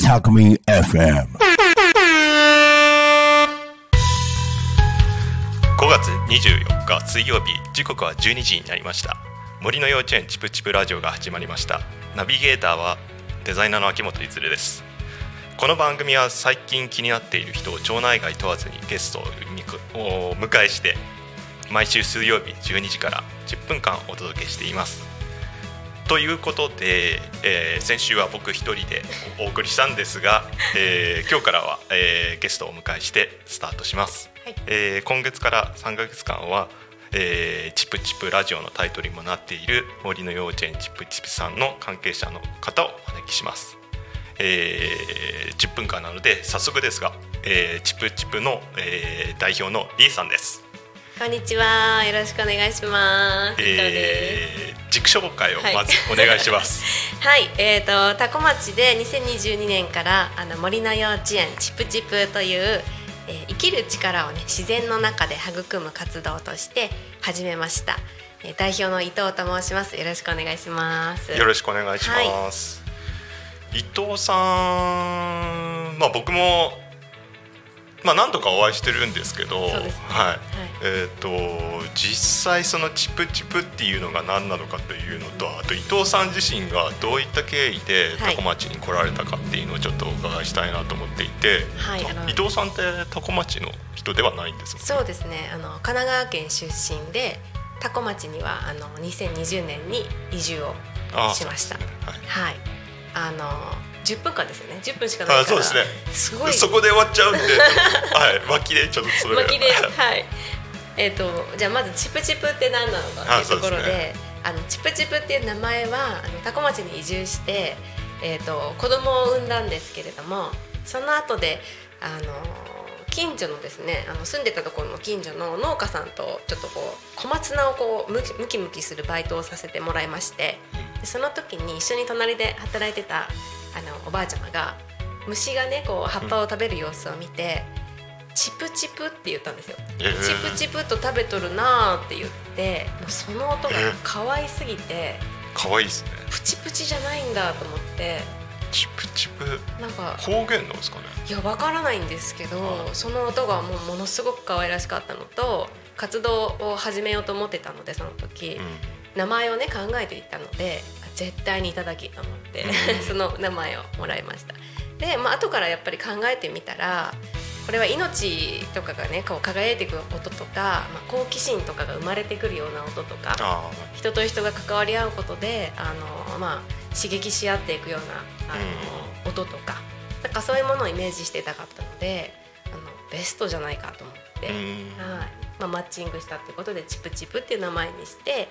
Takumi FM. 5月24日水曜日時刻は12時になりました森の幼稚園チプチプラジオが始まりましたナビゲーターはデザイナーの秋元譲ですこの番組は最近気になっている人を町内外問わずにゲストをお迎えして毎週水曜日12時から10分間お届けしています。ということで、えー先週は僕一人でお送りしたんですが、えー今日からは、えーゲストをお迎えしてスタートします、えー今月から3ヶ月間は、えーチプチプラジオのタイトルにもなっている森の幼稚園チプチプさんの関係者の方をお招きします、えー10分間なので早速ですが、えーチプチプの、えー代表のリーさんです、こんにちは。よろしくお願いします。えー、自己紹介をまずお願いします、はい、えっ、と多古町で2022年からあの森の幼稚園チプチプという、えー生きる力をね自然の中で育む活動として始めました。えー代表の伊藤と申します。よろしくお願いします。よろしくお願いします、伊藤さんまあ僕もまあ何度かお会いしてるんですけどはい、はい。えっ、と実際そのチプチプっていうのが何なのかというのとあと伊藤さん自身がどういった経緯ではい。多古町に来られたかっていうのをちょっとお伺いしたいなと思っていて、はい。伊藤さんって多古町の人ではないんですね。そうですね。あの神奈川県出身で多古町にはあの2020年に移住をあしました。はい。あの10分間ですよね。10分しかないから。あそうですねすごい。そこで終わっちゃうんで、はい、脇でちょっとそきで、はい。えっ、とじゃあまずチプチプって何なのかっていうところで、あそうであのチプチプっていう名前はあの多古町に移住して、えっ、と子供を産んだんですけれども、その後であの近所のですねあの住んでたところの近所の農家さんとちょっとこう小松菜をこうムキムキムキするバイトをさせてもらいましてでその時に一緒に隣で働いてたおばあちゃまが虫がねこう葉っぱを食べる様子を見て、チプチプって言ったんですよ。えー。チプチプと食べとるなーって言ってもうその音が可愛すぎて可愛いですね。プチプチじゃないんだと思って。チプチプ？なんか方言なんですかね？いやわからないんですけどその音がもうものすごく可愛らしかったのと活動を始めようと思ってたのでその時、う名前をね考えていたのであ絶対にいただきと思って、うんその名前をもらいましたで、まあ後からやっぱり考えてみたらこれは命とかがねこう輝いていく音とか、まあ、好奇心とかが生まれてくるような音とか人と人が関わり合うことであの、まあ、刺激し合っていくようなあの、音とかなんかそういうものをイメージしてたかったのであのベストじゃないかと思って。あ。うん。はいまあ、マッチングしたってことでチプチプっていう名前にして、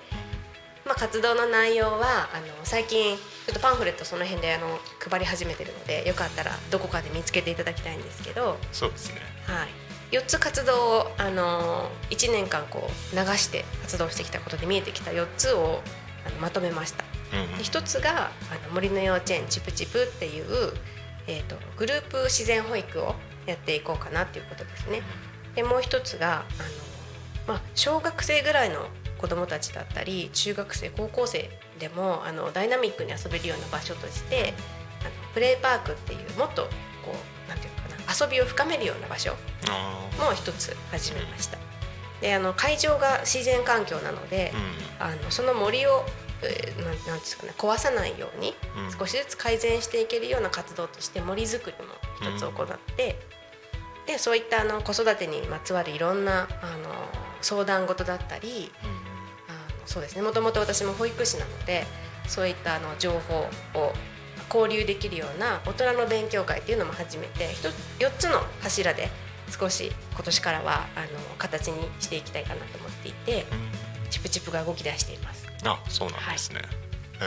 まあ、活動の内容はあの最近ちょっとパンフレットその辺であの配り始めてるのでよかったらどこかで見つけていただきたいんですけど、そうですね。はい、4つ活動をあの1年間こう流して活動してきたことで見えてきた4つをあのまとめました。うんで一つがあの森の幼稚園チプチプっていう、えー、とグループ自然保育をやっていこうかなっていうことですね。でもう一つがあの、まあ、小学生ぐらいの子どもたちだったり中学生高校生でもあのダイナミックに遊べるような場所としてあのプレイパークっていうもっとこうなんていうのかな遊びを深めるような場所あも一つ始めました。であの会場が自然環境なので、あ。あのその森を、えーなんなんですかね壊さないようにうん。うん。少しずつ改善していけるような活動として森づくりも一つ行って、でそういったあの子育てにまつわるいろんなあの相談事だったりそうですねもともと私も保育士なのでそういったあの情報を交流できるような大人の勉強会っていうのも始めて4つの柱で少し今年からはあの形にしていきたいかなと思っていてうん。チプチプが動き出しています。あ、そうなんですね。え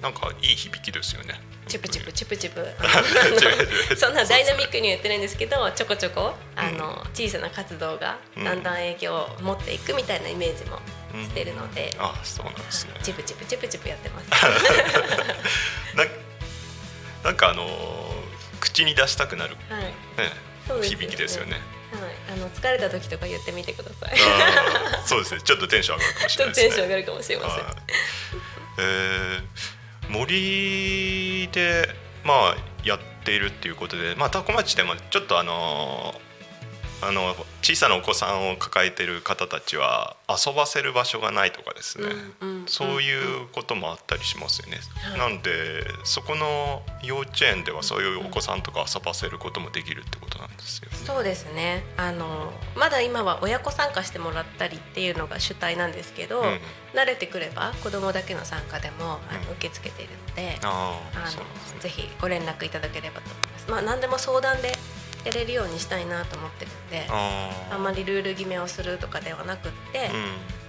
ー、なんかいい響きですよね。チプチプチプチプ そんなダイナミックには言ってないんですけどちょこちょこあの小さな活動がうんだんだん影響を持っていくみたいなイメージもうんしてるので、あ、そうなんですね。チプチプチプチプやってます。ななんかあのー口に出したくなる、ねはい。そうですよね。響きですよね。はい、あの疲れた時とか言ってみてください。そうですね。ちょっとテンション上がるかもしちれないですね。ょっとテンション上がるかもしれません。はいえー森でまあやっているっていうことで、まあ、多古町でもちょっとあのあの小さなお子さんを抱えてる方たちは遊ばせる場所がないとかですね、そういうこともあったりしますよね。はいなんでそこの幼稚園ではそういうお子さんとか遊ばせることもできるってことなんですよね。そうですねあのまだ今は親子参加してもらったりっていうのが主体なんですけど、うん慣れてくれば子どもだけの参加でもあうんの受け付けているので、うなんですね。のぜひご連絡いただければと思います。まあ何でも相談でやれるようにしたいなと思ってるので、ああんまりルール決めをするとかではなくって、うん。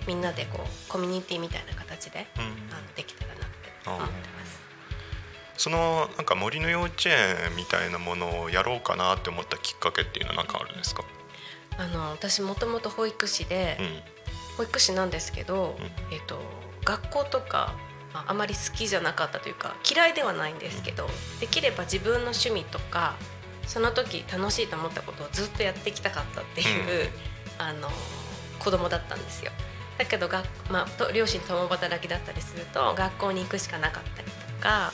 みんなでこうコミュニティみたいな形で、うん。あのできたらなって思ってます。そのなんか森の幼稚園みたいなものをやろうかなって思ったきっかけっていうのは何かあるんですか？あの私もともと保育士で、うん。保育士なんですけど、えっと学校とかまああまり好きじゃなかったというか嫌いではないんですけど、できれば自分の趣味とかその時楽しいと思ったことをずっとやってきたかったっていう、あの子供だったんですよ。だけどが、まあ、と両親共働きだったりすると学校に行くしかなかったりとか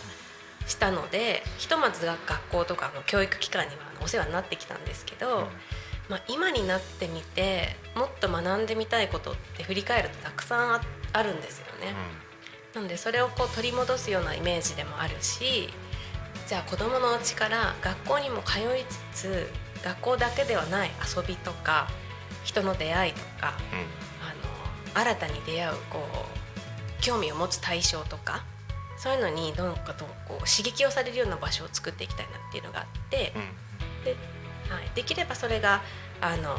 したのでひとまずが学校とかの教育機関にはお世話になってきたんですけど、まあ、今になってみてもっと学んでみたいことって振り返るとたくさんああるんですよね。なのでそれをこう取り戻すようなイメージでもあるしじゃあ子どものうちから学校にも通いつつ学校だけではない遊びとか人の出会いとかうん。うんあの新たに出会うこう興味を持つ対象とかそういうのにどんかとこう刺激をされるような場所を作っていきたいなっていうのがあって、うん。ではい、できればそれがあの、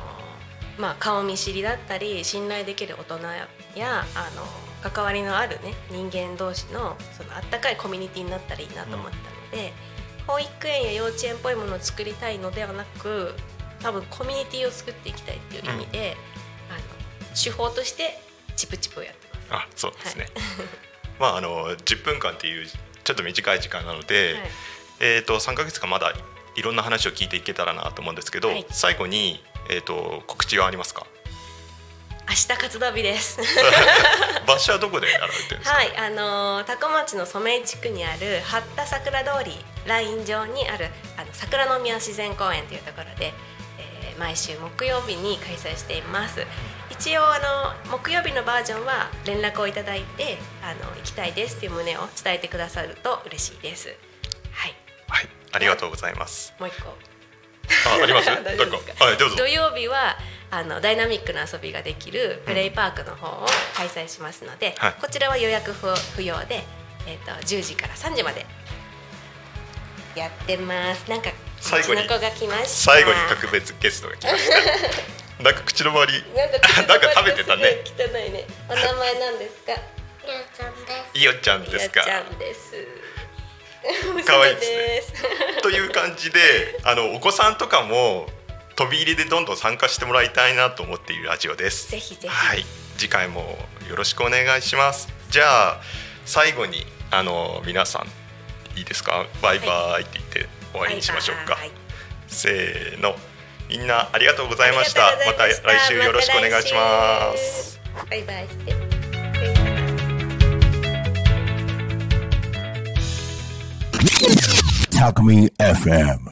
まあ、顔見知りだったり信頼できる大人やあの関わりのある、ね、人間同士のそのあったかいコミュニティになったらいいなと思ったので、保育園や幼稚園っぽいものを作りたいのではなく多分コミュニティを作っていきたいっていう意味で、あの手法としてチプチプをやってます。あそうですね。まああの10分間っていうちょっと短い時間なので、はいえっ、と3ヶ月間まだいろんな話を聞いていけたらなと思うんですけど、はい最後にえっ、と告知はありますか？明日活動日です。場所はどこでやられてるんですか？はい、あのー多古町の染井地区にある八田桜通りライン上にあるあの桜の宮自然公園というところで、えー毎週木曜日に開催しています。一応あの木曜日のバージョンは連絡をいただいてあの行きたいですという旨を伝えてくださると嬉しいです。はい、はい、ありがとうございます。もう一個。あ、あります？大丈夫ですか？なんか。はい、どうぞ。土。曜日はあのダイナミックな遊びができるプレイパークの方を開催しますので、はい。こちらは予約不不要で、えー、と10時から3時までやってます。なんか最後にうちの子が来ました。最後に特別ゲストが来ました。なんか口の周り。なんか口のなんか食べてたね。汚いね。お名前なんですか？いよちゃんですか？い。やちゃんです。可愛いですね ですという感じで、あのお子さんとかも飛び入りでどんどん参加してもらいたいなと思っているラジオです。ぜひぜひはい、次回もよろしくお願いします。じゃあ最後にあの皆さんいいですか？バイバイって言って終わりにしましょうか。はいはいせーの。みんなありがとうございました。また来週よろしくお願いします。バイバイして。Talk Alchemy FM.